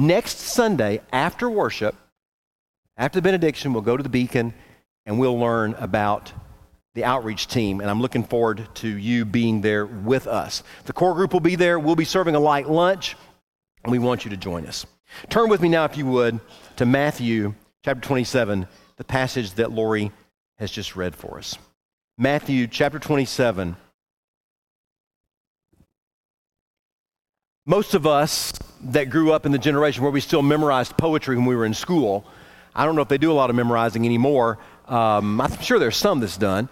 Next Sunday, after worship, after the benediction, we'll go to the beacon and we'll learn about the outreach team, and I'm looking forward to you being there with us. The core group will be there. We'll be serving a light lunch, and we want you to join us. Turn with me now, if you would, to Matthew chapter 27, the passage that Lori has just read for us. Matthew chapter 27. Most of us that grew up in the generation where we still memorized poetry when we were in school, I don't know if they do a lot of memorizing anymore. Um, I'm sure there's some that's done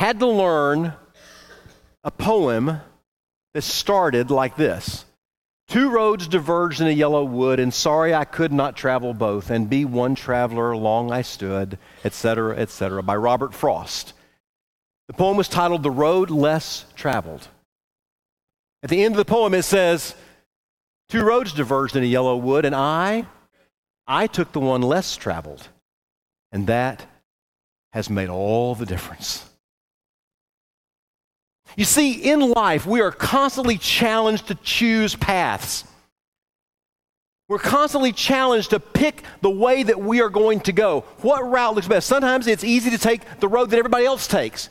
had to learn a poem that started like this Two roads diverged in a yellow wood, and sorry I could not travel both, and be one traveler long I stood, etc., etc., by Robert Frost. The poem was titled The Road Less Traveled. At the end of the poem, it says, Two roads diverged in a yellow wood, and I, I took the one less traveled. And that has made all the difference. You see, in life, we are constantly challenged to choose paths. We're constantly challenged to pick the way that we are going to go. What route looks best? Sometimes it's easy to take the road that everybody else takes.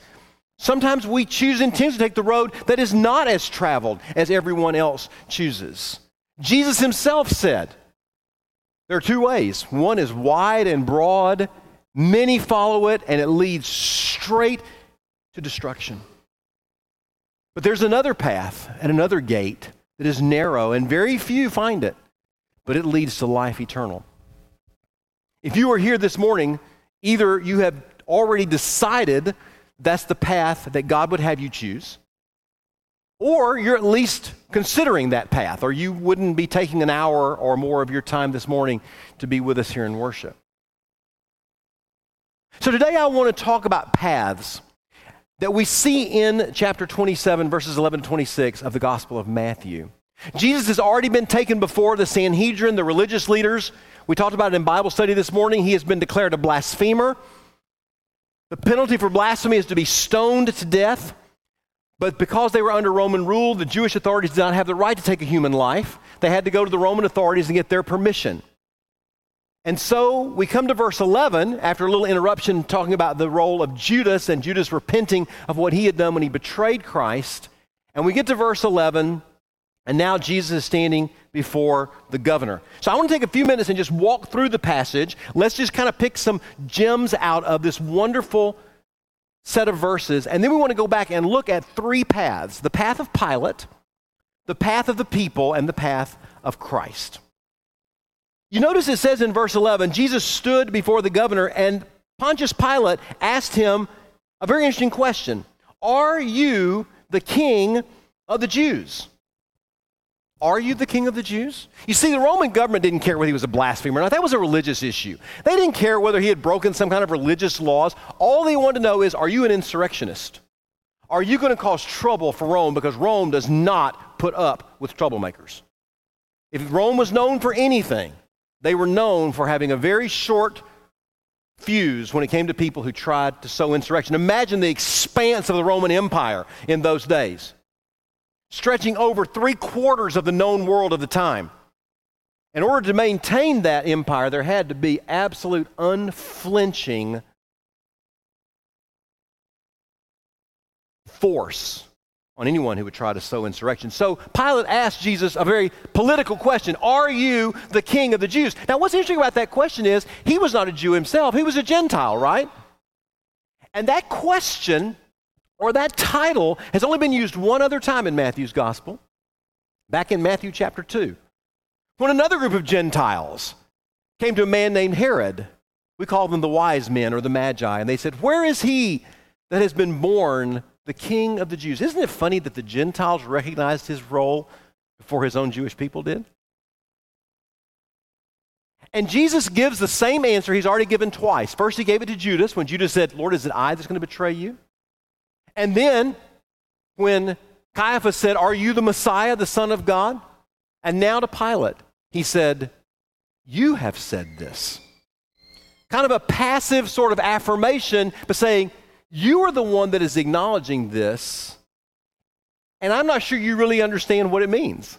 Sometimes we choose intentionally to take the road that is not as traveled as everyone else chooses. Jesus himself said, There are two ways. One is wide and broad, many follow it, and it leads straight to destruction. But there's another path and another gate that is narrow, and very few find it, but it leads to life eternal. If you are here this morning, either you have already decided that's the path that God would have you choose, or you're at least considering that path, or you wouldn't be taking an hour or more of your time this morning to be with us here in worship. So today I want to talk about paths that we see in chapter 27, verses 11 to 26 of the Gospel of Matthew. Jesus has already been taken before the Sanhedrin, the religious leaders. We talked about it in Bible study this morning. He has been declared a blasphemer. The penalty for blasphemy is to be stoned to death. But because they were under Roman rule, the Jewish authorities did not have the right to take a human life. They had to go to the Roman authorities and get their permission. And so we come to verse 11 after a little interruption talking about the role of Judas and Judas repenting of what he had done when he betrayed Christ. And we get to verse 11, and now Jesus is standing before the governor. So I want to take a few minutes and just walk through the passage. Let's just kind of pick some gems out of this wonderful set of verses. And then we want to go back and look at three paths the path of Pilate, the path of the people, and the path of Christ. You notice it says in verse 11 Jesus stood before the governor, and Pontius Pilate asked him a very interesting question Are you the king of the Jews? Are you the king of the Jews? You see, the Roman government didn't care whether he was a blasphemer or not. That was a religious issue. They didn't care whether he had broken some kind of religious laws. All they wanted to know is Are you an insurrectionist? Are you going to cause trouble for Rome? Because Rome does not put up with troublemakers. If Rome was known for anything, they were known for having a very short fuse when it came to people who tried to sow insurrection. Imagine the expanse of the Roman Empire in those days, stretching over three quarters of the known world of the time. In order to maintain that empire, there had to be absolute unflinching force on anyone who would try to sow insurrection. So Pilate asked Jesus a very political question Are you the king of the Jews? Now, what's interesting about that question is he was not a Jew himself, he was a Gentile, right? And that question or that title has only been used one other time in Matthew's gospel, back in Matthew chapter 2, when another group of Gentiles came to a man named Herod. We call them the wise men or the magi, and they said, Where is he that has been born the king of the Jews. Isn't it funny that the Gentiles recognized his role before his own Jewish people did? And Jesus gives the same answer he's already given twice. First, he gave it to Judas when Judas said, Lord, is it I that's going to betray you? And then, when Caiaphas said, Are you the Messiah, the Son of God? And now to Pilate, he said, You have said this. Kind of a passive sort of affirmation, but saying, you are the one that is acknowledging this, and I'm not sure you really understand what it means.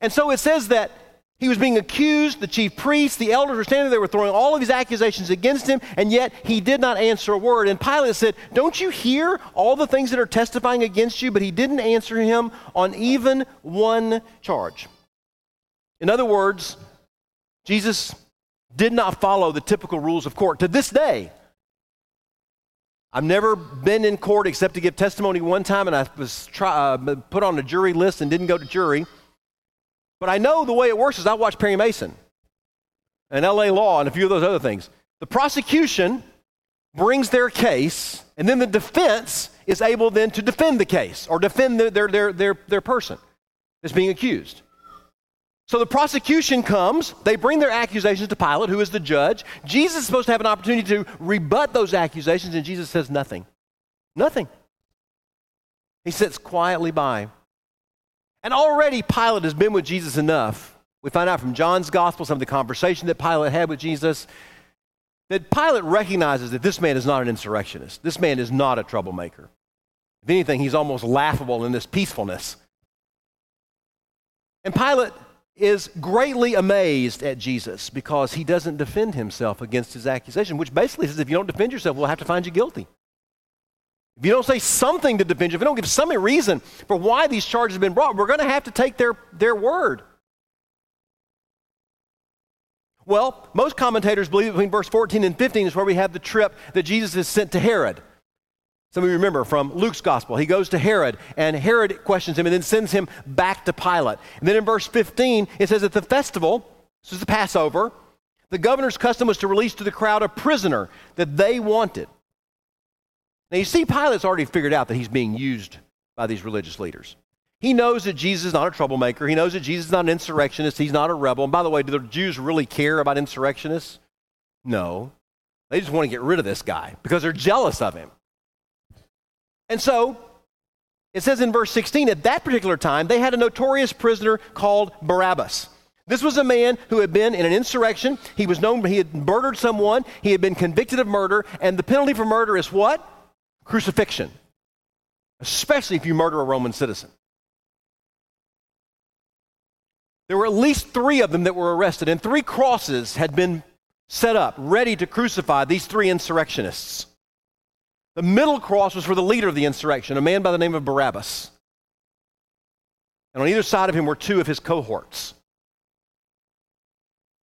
And so it says that he was being accused. The chief priests, the elders were standing there, were throwing all of these accusations against him, and yet he did not answer a word. And Pilate said, Don't you hear all the things that are testifying against you? But he didn't answer him on even one charge. In other words, Jesus did not follow the typical rules of court. To this day, I've never been in court except to give testimony one time, and I was try, uh, put on a jury list and didn't go to jury. But I know the way it works is I watch Perry Mason and LA Law and a few of those other things. The prosecution brings their case, and then the defense is able then to defend the case or defend their, their, their, their, person that's being accused. So the prosecution comes, they bring their accusations to Pilate, who is the judge. Jesus is supposed to have an opportunity to rebut those accusations, and Jesus says nothing. Nothing. He sits quietly by. And already Pilate has been with Jesus enough. We find out from John's gospel, some of the conversation that Pilate had with Jesus, that Pilate recognizes that this man is not an insurrectionist. This man is not a troublemaker. If anything, he's almost laughable in this peacefulness. And Pilate is greatly amazed at Jesus because he doesn't defend himself against his accusation, which basically says if you don't defend yourself, we'll have to find you guilty. If you don't say something to defend you, if you don't give some reason for why these charges have been brought, we're going to have to take their, their word. Well, most commentators believe between verse 14 and 15 is where we have the trip that Jesus is sent to Herod. Some of you remember from Luke's gospel. He goes to Herod, and Herod questions him and then sends him back to Pilate. And then in verse 15, it says at the festival, this is the Passover, the governor's custom was to release to the crowd a prisoner that they wanted. Now, you see, Pilate's already figured out that he's being used by these religious leaders. He knows that Jesus is not a troublemaker. He knows that Jesus is not an insurrectionist. He's not a rebel. And by the way, do the Jews really care about insurrectionists? No. They just want to get rid of this guy because they're jealous of him. And so, it says in verse 16, at that particular time, they had a notorious prisoner called Barabbas. This was a man who had been in an insurrection. He was known, he had murdered someone. He had been convicted of murder. And the penalty for murder is what? Crucifixion, especially if you murder a Roman citizen. There were at least three of them that were arrested, and three crosses had been set up, ready to crucify these three insurrectionists. The middle cross was for the leader of the insurrection, a man by the name of Barabbas. And on either side of him were two of his cohorts.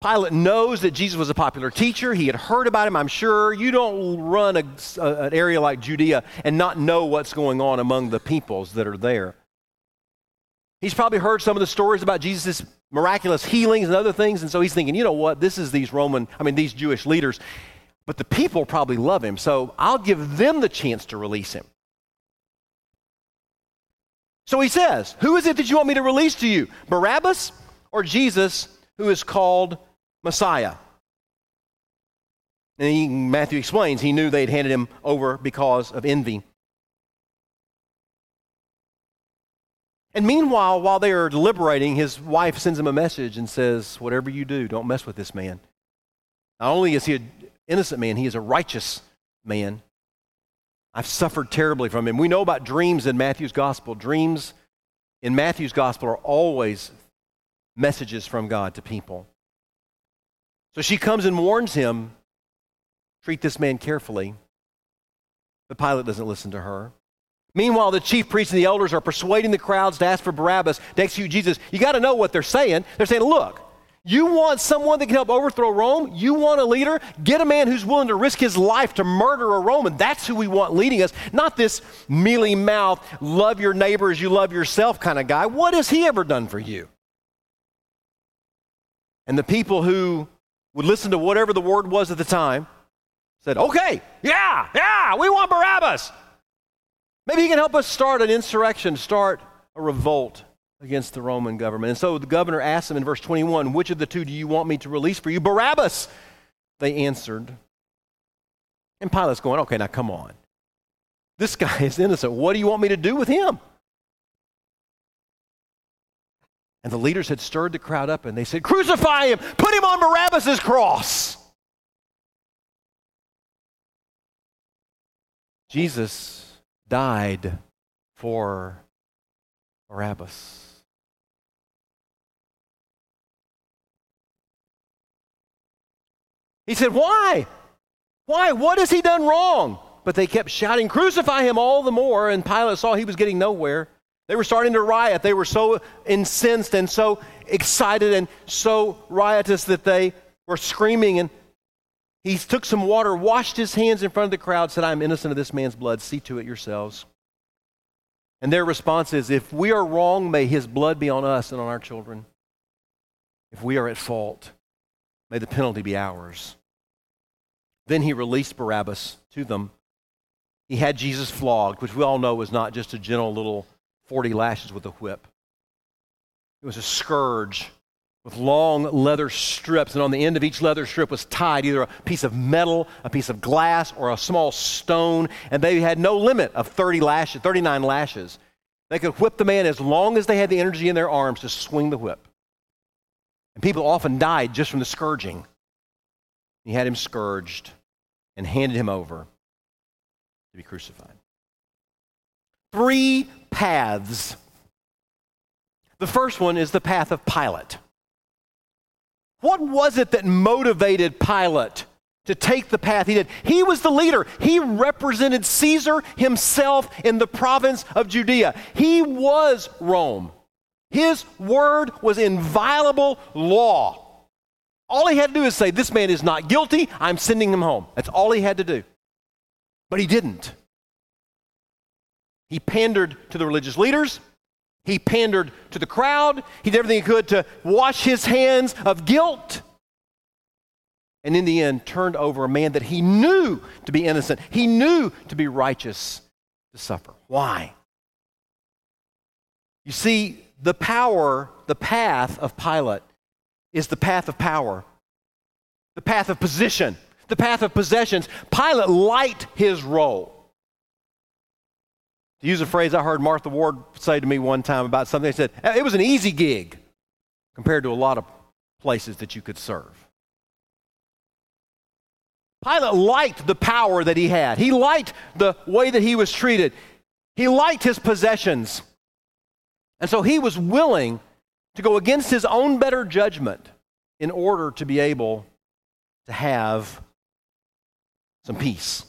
Pilate knows that Jesus was a popular teacher. He had heard about him, I'm sure. You don't run a, a, an area like Judea and not know what's going on among the peoples that are there. He's probably heard some of the stories about Jesus' miraculous healings and other things, and so he's thinking, you know what, this is these Roman, I mean, these Jewish leaders, but the people probably love him, so I'll give them the chance to release him. So he says, Who is it that you want me to release to you, Barabbas or Jesus, who is called Messiah. And he, Matthew explains he knew they'd handed him over because of envy. And meanwhile, while they are deliberating, his wife sends him a message and says, Whatever you do, don't mess with this man. Not only is he an innocent man, he is a righteous man. I've suffered terribly from him. We know about dreams in Matthew's gospel. Dreams in Matthew's gospel are always messages from God to people. So she comes and warns him treat this man carefully. But Pilate doesn't listen to her. Meanwhile, the chief priests and the elders are persuading the crowds to ask for Barabbas to execute Jesus. You got to know what they're saying. They're saying, look, you want someone that can help overthrow Rome? You want a leader? Get a man who's willing to risk his life to murder a Roman. That's who we want leading us, not this mealy mouth, love your neighbor as you love yourself kind of guy. What has he ever done for you? And the people who would listen to whatever the word was at the time, said, okay, yeah, yeah, we want Barabbas. Maybe he can help us start an insurrection, start a revolt against the Roman government. And so the governor asked him in verse 21, Which of the two do you want me to release for you? Barabbas, they answered. And Pilate's going, Okay, now come on. This guy is innocent. What do you want me to do with him? And the leaders had stirred the crowd up and they said, Crucify him! Put him on Barabbas' cross! Jesus died for Barabbas. He said, Why? Why? What has he done wrong? But they kept shouting, Crucify him all the more. And Pilate saw he was getting nowhere. They were starting to riot. They were so incensed and so excited and so riotous that they were screaming. And he took some water, washed his hands in front of the crowd, said, I'm innocent of this man's blood. See to it yourselves. And their response is, If we are wrong, may his blood be on us and on our children. If we are at fault, may the penalty be ours. Then he released Barabbas to them. He had Jesus flogged, which we all know was not just a gentle little 40 lashes with a whip. It was a scourge with long leather strips, and on the end of each leather strip was tied either a piece of metal, a piece of glass, or a small stone, and they had no limit of 30 lashes, 39 lashes. They could whip the man as long as they had the energy in their arms to swing the whip. And people often died just from the scourging. He had him scourged and handed him over to be crucified. Three paths. The first one is the path of Pilate. What was it that motivated Pilate to take the path he did? He was the leader. He represented Caesar himself in the province of Judea. He was Rome. His word was inviolable law. All he had to do is say, This man is not guilty. I'm sending him home. That's all he had to do. But he didn't. He pandered to the religious leaders. He pandered to the crowd. He did everything he could to wash his hands of guilt. And in the end, turned over a man that he knew to be innocent, he knew to be righteous to suffer. Why? You see, the power, the path of Pilate is the path of power, the path of position, the path of possessions. Pilate liked his role. To use a phrase I heard Martha Ward say to me one time about something, they said, it was an easy gig compared to a lot of places that you could serve. Pilate liked the power that he had. He liked the way that he was treated. He liked his possessions. And so he was willing to go against his own better judgment in order to be able to have some peace.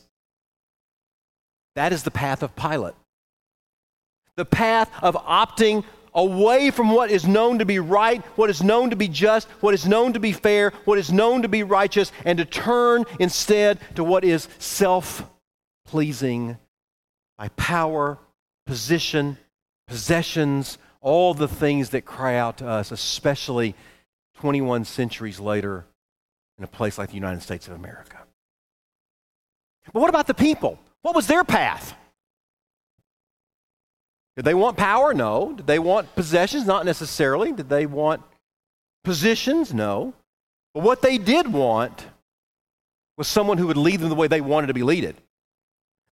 That is the path of Pilate. The path of opting away from what is known to be right, what is known to be just, what is known to be fair, what is known to be righteous, and to turn instead to what is self pleasing by power, position, possessions, all the things that cry out to us, especially 21 centuries later in a place like the United States of America. But what about the people? What was their path? Did they want power? No. Did they want possessions? Not necessarily. Did they want positions? No. But what they did want was someone who would lead them the way they wanted to be led.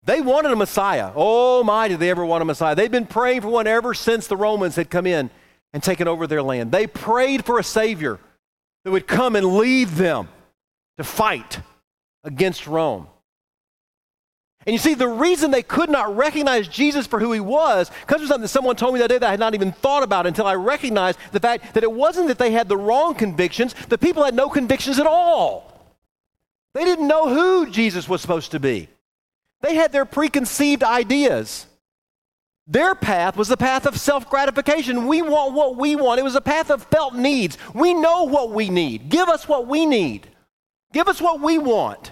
They wanted a Messiah. Oh my, did they ever want a Messiah? They've been praying for one ever since the Romans had come in and taken over their land. They prayed for a Savior that would come and lead them to fight against Rome. And you see, the reason they could not recognize Jesus for who he was comes from something that someone told me that day that I had not even thought about until I recognized the fact that it wasn't that they had the wrong convictions, the people had no convictions at all. They didn't know who Jesus was supposed to be. They had their preconceived ideas. Their path was the path of self gratification. We want what we want. It was a path of felt needs. We know what we need. Give us what we need. Give us what we want.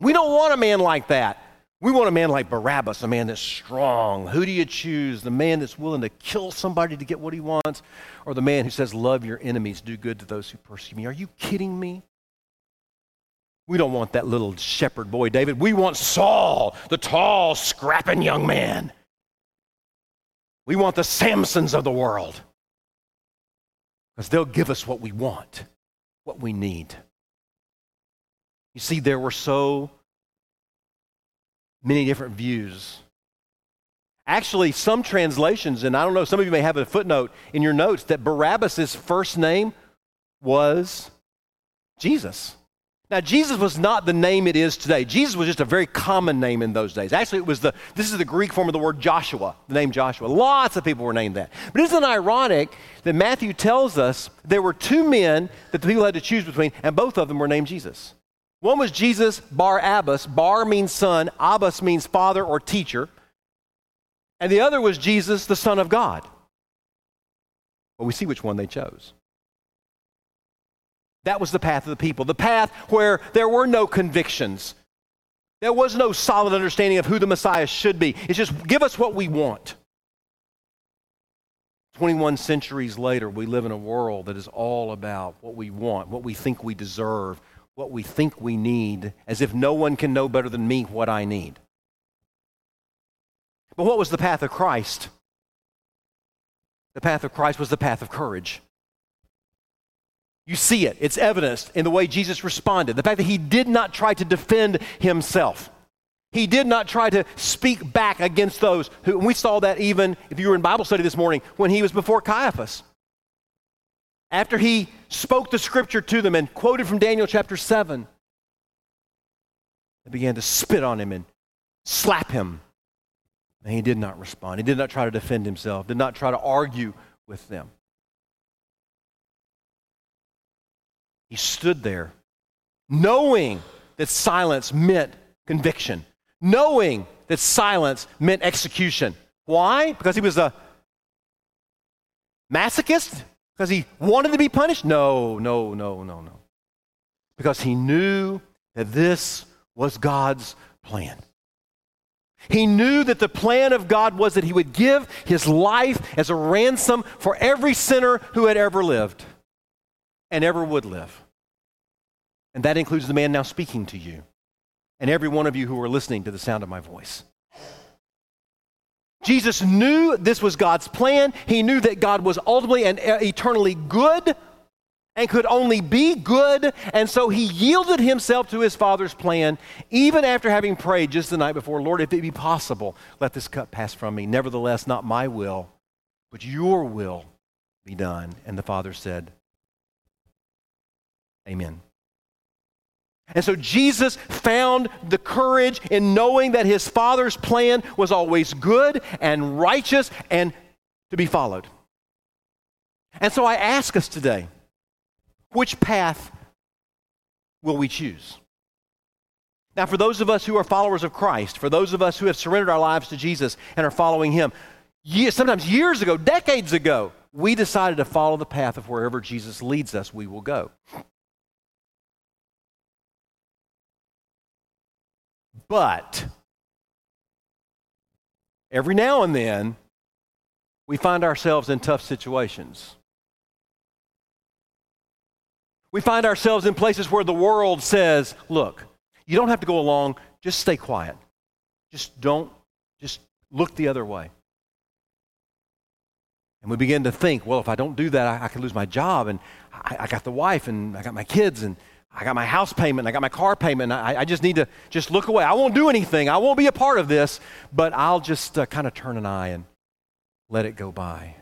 We don't want a man like that. We want a man like Barabbas, a man that's strong. Who do you choose? The man that's willing to kill somebody to get what he wants, or the man who says, Love your enemies, do good to those who persecute me? Are you kidding me? We don't want that little shepherd boy, David. We want Saul, the tall, scrapping young man. We want the Samsons of the world because they'll give us what we want, what we need. You see, there were so many different views. Actually, some translations, and I don't know, some of you may have a footnote in your notes that Barabbas' first name was Jesus. Now, Jesus was not the name it is today. Jesus was just a very common name in those days. Actually, it was the, this is the Greek form of the word Joshua, the name Joshua. Lots of people were named that. But isn't it ironic that Matthew tells us there were two men that the people had to choose between, and both of them were named Jesus? One was Jesus Bar Abbas. Bar means son, Abbas means father or teacher. And the other was Jesus, the Son of God. Well, we see which one they chose. That was the path of the people, the path where there were no convictions. There was no solid understanding of who the Messiah should be. It's just give us what we want. 21 centuries later, we live in a world that is all about what we want, what we think we deserve, what we think we need, as if no one can know better than me what I need. But what was the path of Christ? The path of Christ was the path of courage. You see it, it's evidenced in the way Jesus responded. The fact that he did not try to defend himself. He did not try to speak back against those who, we saw that even if you were in Bible study this morning, when he was before Caiaphas. After he spoke the scripture to them and quoted from Daniel chapter 7, they began to spit on him and slap him and he did not respond. He did not try to defend himself, did not try to argue with them. He stood there knowing that silence meant conviction, knowing that silence meant execution. Why? Because he was a masochist? Because he wanted to be punished? No, no, no, no, no. Because he knew that this was God's plan. He knew that the plan of God was that he would give his life as a ransom for every sinner who had ever lived and ever would live. And that includes the man now speaking to you and every one of you who are listening to the sound of my voice. Jesus knew this was God's plan. He knew that God was ultimately and uh, eternally good and could only be good. And so he yielded himself to his Father's plan, even after having prayed just the night before Lord, if it be possible, let this cup pass from me. Nevertheless, not my will, but your will be done. And the Father said, Amen. And so Jesus found the courage in knowing that his Father's plan was always good and righteous and to be followed. And so I ask us today, which path will we choose? Now, for those of us who are followers of Christ, for those of us who have surrendered our lives to Jesus and are following Him, sometimes years ago, decades ago, we decided to follow the path of wherever Jesus leads us, we will go. But every now and then, we find ourselves in tough situations. We find ourselves in places where the world says, look, you don't have to go along, just stay quiet. Just don't, just look the other way. And we begin to think, well, if I don't do that, I, I could lose my job, and I, I, got the wife, and I got my kids, and I got my house payment, I got my car payment. I, I, just need to just look away. I won't do anything. I won't be a part of this, but I'll just uh, kind of turn an eye and let it go by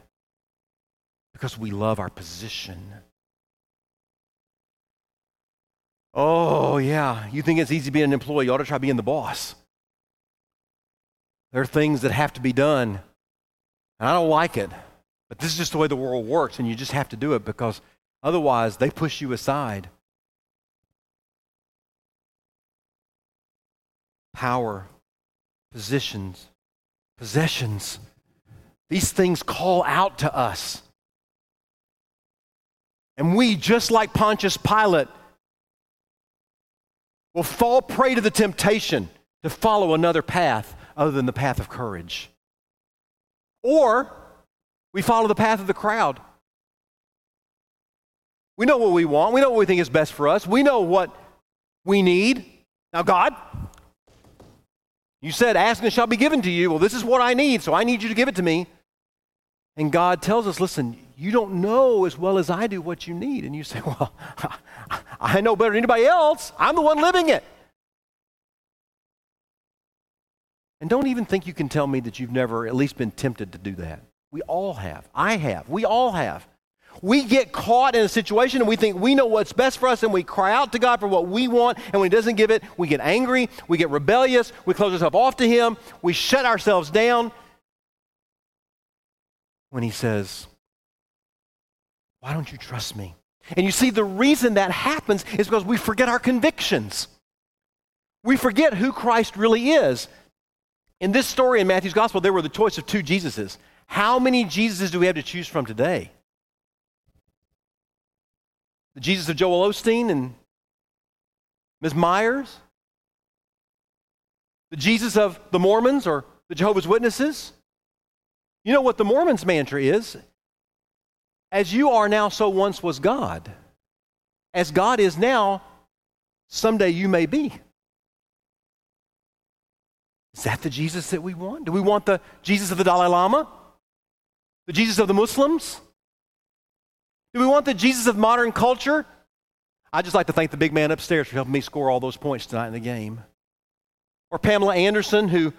because we love our position. Oh, yeah, you think it's easy being an employee. You ought to try being the boss. There are things that have to be done, and I don't like it, but this is just the way the world works, and you just have to do it because otherwise they push you aside. Power, positions, possessions, these things call out to us. And we, just like Pontius Pilate, will fall prey to the temptation to follow another path other than the path of courage. Or we follow the path of the crowd. We know what we want, we know what we think is best for us, we know what we need. Now, God, you said, Ask and it shall be given to you. Well, this is what I need, so I need you to give it to me. And God tells us, listen, you don't know as well as I do what you need. And you say, well, I know better than anybody else. I'm the one living it. And don't even think you can tell me that you've never at least been tempted to do that. We all have. I have. We all have. We get caught in a situation and we think we know what's best for us and we cry out to God for what we want. And when He doesn't give it, we get angry, we get rebellious, we close ourselves off to Him, we shut ourselves down. When He says, Why don't you trust me? And you see, the reason that happens is because we forget our convictions. We forget who Christ really is. In this story in Matthew's gospel, there were the choice of two Jesuses. How many Jesuses do we have to choose from today? The Jesus of Joel Osteen and Ms. Myers? The Jesus of the Mormons or the Jehovah's Witnesses? You know what the Mormons' mantra is? As you are now, so once was God. As God is now, someday you may be. Is that the Jesus that we want? Do we want the Jesus of the Dalai Lama? The Jesus of the Muslims? Do we want the Jesus of modern culture? I'd just like to thank the big man upstairs for helping me score all those points tonight in the game. Or Pamela Anderson, who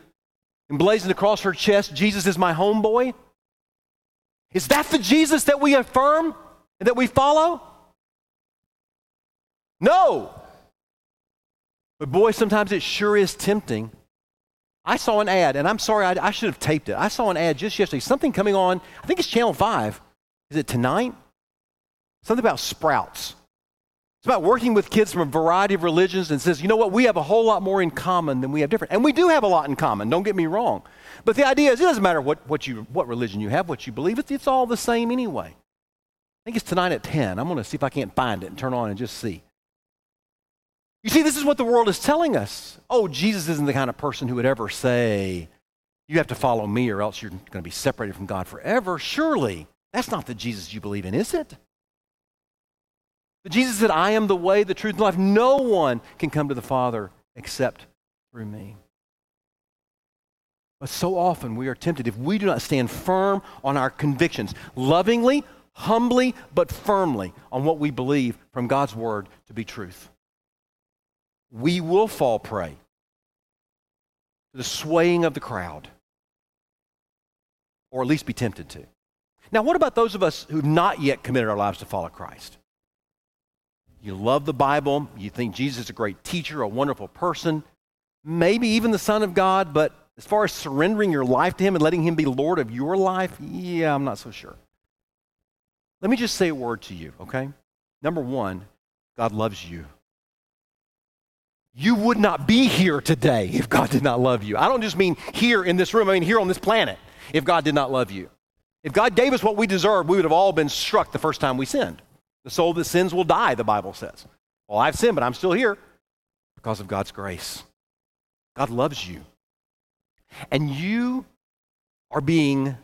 emblazoned across her chest, Jesus is my homeboy. Is that the Jesus that we affirm and that we follow? No. But boy, sometimes it sure is tempting I saw an ad, and I'm sorry, I, I, should have taped it. I saw an ad just yesterday, something coming on, I think it's Channel 5. Is it tonight? Something about sprouts. It's about working with kids from a variety of religions and says, you know what, we have a whole lot more in common than we have different. And we do have a lot in common, don't get me wrong. But the idea is it doesn't matter what, what, you, what religion you have, what you believe, it's, it's all the same anyway. I think it's tonight at 10. I'm going to see if I can't find it and turn on and just see. You see, this is what the world is telling us. Oh, Jesus isn't the kind of person who would ever say, You have to follow me or else you're going to be separated from God forever. Surely, that's not the Jesus you believe in, is it? Jesus said, I am the way, the truth, and life. No one can come to the Father except through me. But so often we are tempted, if we do not stand firm on our convictions, lovingly, humbly, but firmly on what we believe from God's word to be truth we will fall prey to the swaying of the crowd, or at least be tempted to. Now, what about those of us who've not yet committed our lives to follow Christ? You love the Bible, you think Jesus is a great teacher, a wonderful person, maybe even the Son of God, but as far as surrendering your life to Him and letting Him be Lord of your life, yeah, I'm not so sure. Let me just say a word to you, okay? Number one, God loves you you would not be here today if God did not love you. I don't just mean here in this room, I mean here on this planet if God did not love you. If God gave us what we deserved, we would have all been struck the first time we sinned. The soul that sins will die, the Bible says. Well, I've sinned, but I'm still here because of God's grace. God loves you. And you are being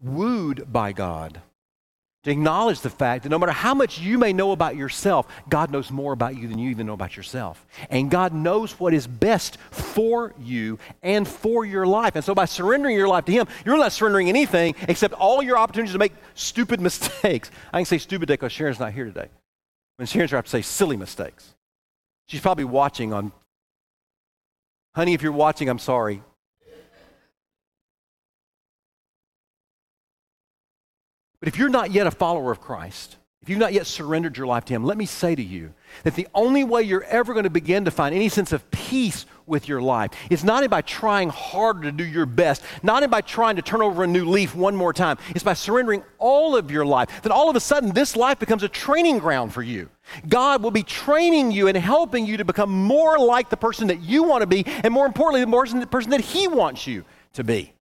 wooed by God to acknowledge the fact that no matter how much you may know about yourself, God knows more about you than you even know about yourself. And God knows what is best for you and for your life. And so by surrendering your life to Him, you're not surrendering anything except all your opportunities to make stupid mistakes. I can say stupid because Sharon's not here today. When Sharon's here, I have to say silly mistakes. She's probably watching on, honey, if you're watching, I'm sorry. But if you're not yet a follower of Christ, if you've not yet surrendered your life to Him, let me say to you that the only way you're ever going to begin to find any sense of peace with your life is not by trying harder to do your best, not by trying to turn over a new leaf one more time. It's by surrendering all of your life. That all of a sudden, this life becomes a training ground for you. God will be training you and helping you to become more like the person that you want to be, and more importantly, the person that He wants you to be.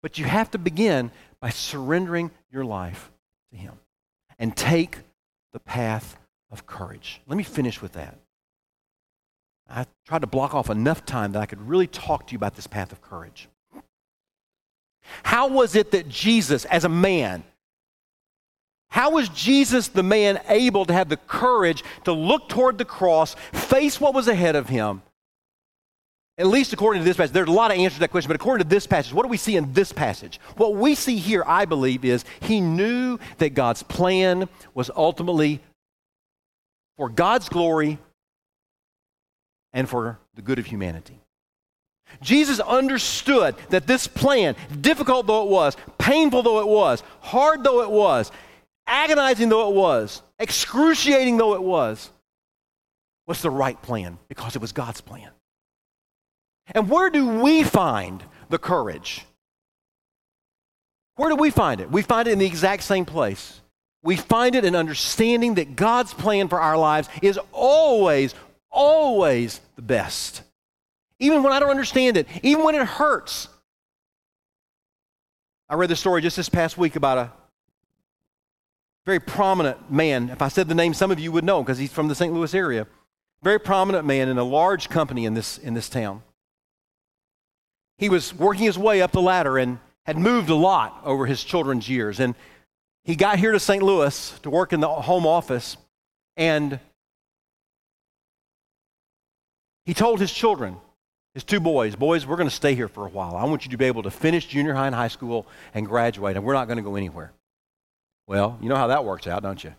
But you have to begin by surrendering your life to Him and take the path of courage. Let me finish with that. I tried to block off enough time that I could really talk to you about this path of courage. How was it that Jesus, as a man, how was Jesus, the man, able to have the courage to look toward the cross, face what was ahead of him, at least according to this passage, there's a lot of answers to that question, but according to this passage, what do we see in this passage? What we see here, I believe, is he knew that God's plan was ultimately for God's glory and for the good of humanity. Jesus understood that this plan, difficult though it was, painful though it was, hard though it was, agonizing though it was, excruciating though it was, was the right plan because it was God's plan. And where do we find the courage? Where do we find it? We find it in the exact same place. We find it in understanding that God's plan for our lives is always, always the best. Even when I don't understand it, even when it hurts. I read the story just this past week about a very prominent man. If I said the name, some of you would know because he's from the St. Louis area. Very prominent man in a large company in this, in this town. He was working his way up the ladder and had moved a lot over his children's years. And he got here to St. Louis to work in the home office. And he told his children, his two boys, boys, we're going to stay here for a while. I want you to be able to finish junior high and high school and graduate, and we're not going to go anywhere. Well, you know how that works out, don't you?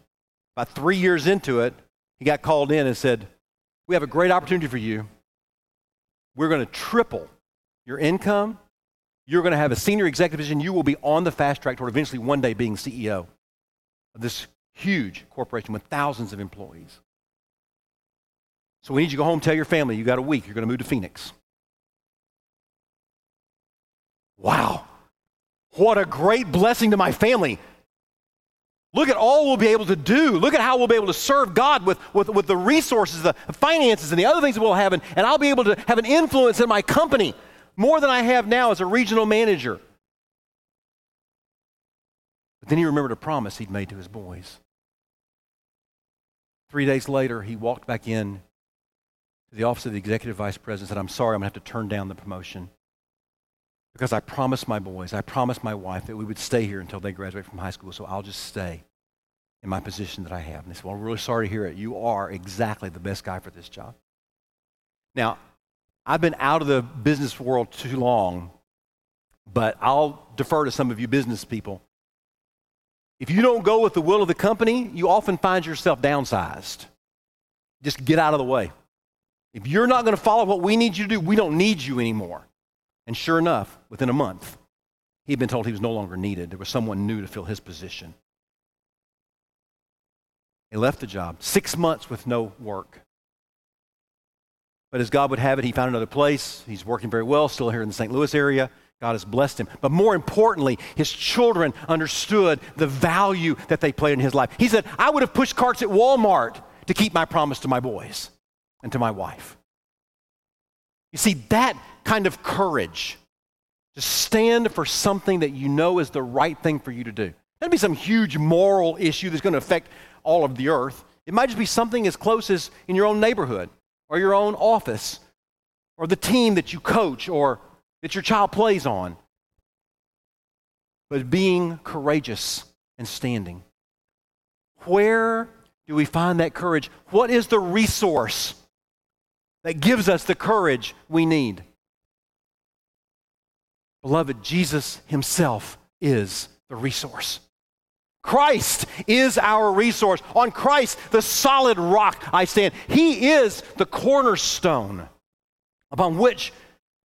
About three years into it, he got called in and said, We have a great opportunity for you. We're going to triple your income. You're going to have a senior executive position. You will be on the fast track toward eventually one day being CEO of this huge corporation with thousands of employees. So we need you to go home, tell your family you got a week. You're going to move to Phoenix. Wow. What a great blessing to my family. Look at all we'll be able to do. Look at how we'll be able to serve God with, with, with the resources, the finances, and the other things that we'll have. And, and I'll be able to have an influence in my company more than I have now as a regional manager. But then he remembered a promise he'd made to his boys. Three days later, he walked back in to the office of the executive vice president and said, I'm sorry, I'm going to have to turn down the promotion. Because I promised my boys, I promised my wife that we would stay here until they graduate from high school, so I'll just stay in my position that I have. And they said, Well, I'm really sorry to hear it. You are exactly the best guy for this job. Now, I've been out of the business world too long, but I'll defer to some of you business people. If you don't go with the will of the company, you often find yourself downsized. Just get out of the way. If you're not going to follow what we need you to do, we don't need you anymore. And sure enough, within a month, he'd been told he was no longer needed. There was someone new to fill his position. He left the job, six months with no work. But as God would have it, he found another place. He's working very well, still here in the St. Louis area. God has blessed him. But more importantly, his children understood the value that they played in his life. He said, I would have pushed carts at Walmart to keep my promise to my boys and to my wife. You see, that kind of courage to stand for something that you know is the right thing for you to do. That'd be some huge moral issue that's going to affect all of the earth. It might just be something as close as in your own neighborhood or your own office or the team that you coach or that your child plays on. But being courageous and standing. Where do we find that courage? What is the resource that gives us the courage we need? Beloved, Jesus Himself is the resource. Christ is our resource. On Christ, the solid rock I stand. He is the cornerstone upon which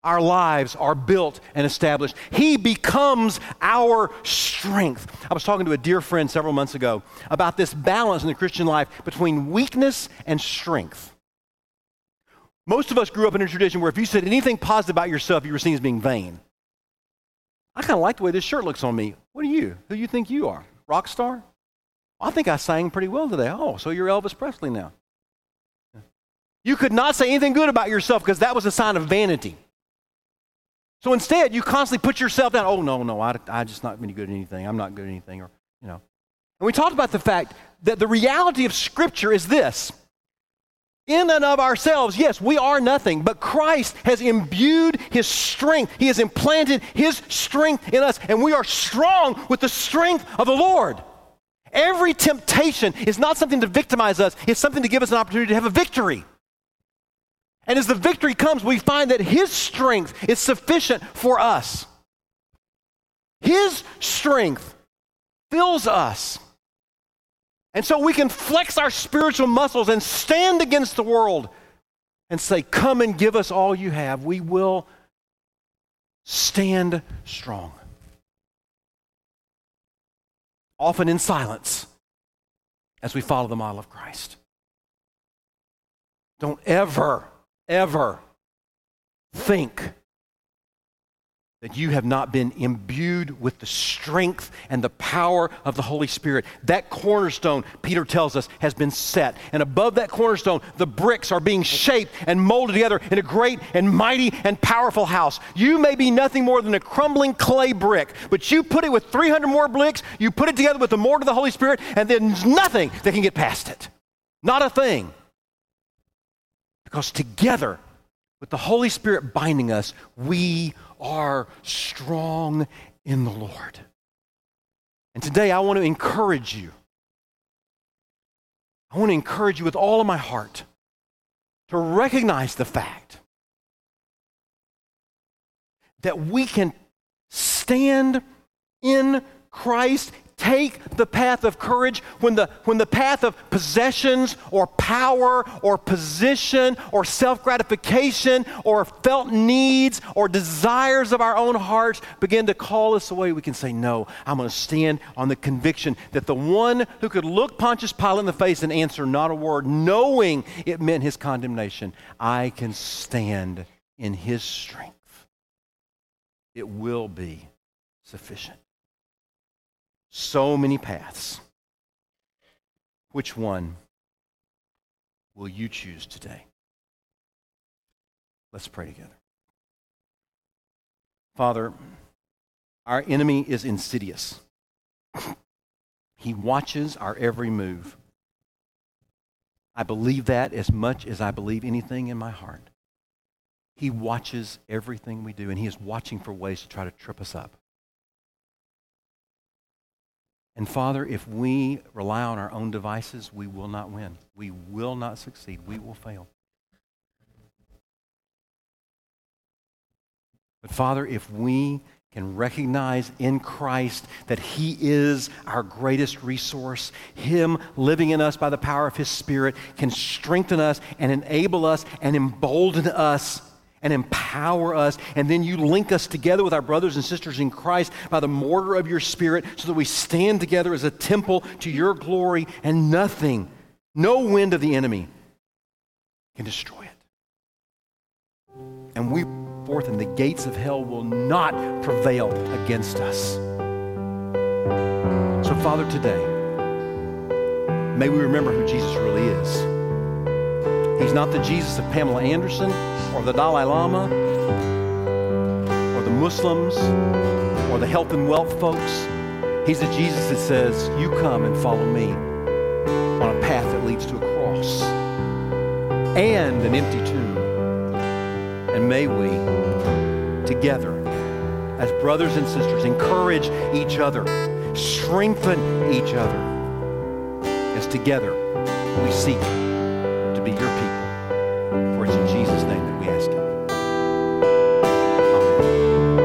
our lives are built and established. He becomes our strength. I was talking to a dear friend several months ago about this balance in the Christian life between weakness and strength. Most of us grew up in a tradition where if you said anything positive about yourself, you were seen as being vain. I kind of like the way this shirt looks on me. What are you? Who do you think you are? Rock star? I think I sang pretty well today. Oh, so you're Elvis Presley now. You could not say anything good about yourself because that was a sign of vanity. So instead, you constantly put yourself down. Oh, no, no, I, I'm just not any good at anything. I'm not good at anything. Or, you know. And we talked about the fact that the reality of Scripture is this in and of ourselves, yes, we are nothing, but Christ has imbued his strength. He has implanted his strength in us, and we are strong with the strength of the Lord. Every temptation is not something to victimize us, it's something to give us an opportunity to have a victory. And as the victory comes, we find that his strength is sufficient for us. His strength fills us. And so we can flex our spiritual muscles and stand against the world and say, Come and give us all you have. We will stand strong. Often in silence, as we follow the model of Christ. Don't ever, ever think that you have not been imbued with the strength and the power of the Holy Spirit. That cornerstone, Peter tells us, has been set. And above that cornerstone, the bricks are being shaped and molded together in a great and mighty and powerful house. You may be nothing more than a crumbling clay brick, but you put it with 300 more bricks, you put it together with the mortar of the Holy Spirit, and then there's nothing that can get past it. Not a thing. Because together, with the Holy Spirit binding us, we are strong in the Lord. And today I want to encourage you. I want to encourage you with all of my heart to recognize the fact that we can stand in Christ take the path of courage when the, when the path of possessions or power or position or self gratification or felt needs or desires of our own hearts begin to call us away, we can say, No, I'm going to stand on the conviction that the one who could look Pontius Pilate in the face and answer not a word, knowing it meant his condemnation, I can stand in his strength. It will be sufficient so many paths. Which one will you choose today? Let's pray together. Father, our enemy is insidious. He watches our every move. I believe that as much as I believe anything in my heart. He watches everything we do, and He is watching for ways to try to trip us up. And Father, if we rely on our own devices, we will not win. We will not succeed. We will fail. But Father, if we can recognize in Christ that He is our greatest resource. Him living in us by the power of His Spirit can strengthen us and enable us and embolden us and empower us. And then you link us together with our brothers and sisters in Christ by the mortar of your Spirit so that we stand together as a temple to your glory and nothing, no wind of the enemy can destroy it. And we forth, and the gates of hell will not prevail against us. So, Father, today, may we remember who Jesus really is. He's not the Jesus of Pamela Anderson or the Dalai Lama or the Muslims or the health and wealth folks. He's a Jesus that says, You come and follow me on a path that leads to a cross and an empty tomb. And may we, together, as brothers and sisters, encourage each other, strengthen each other, as together we seek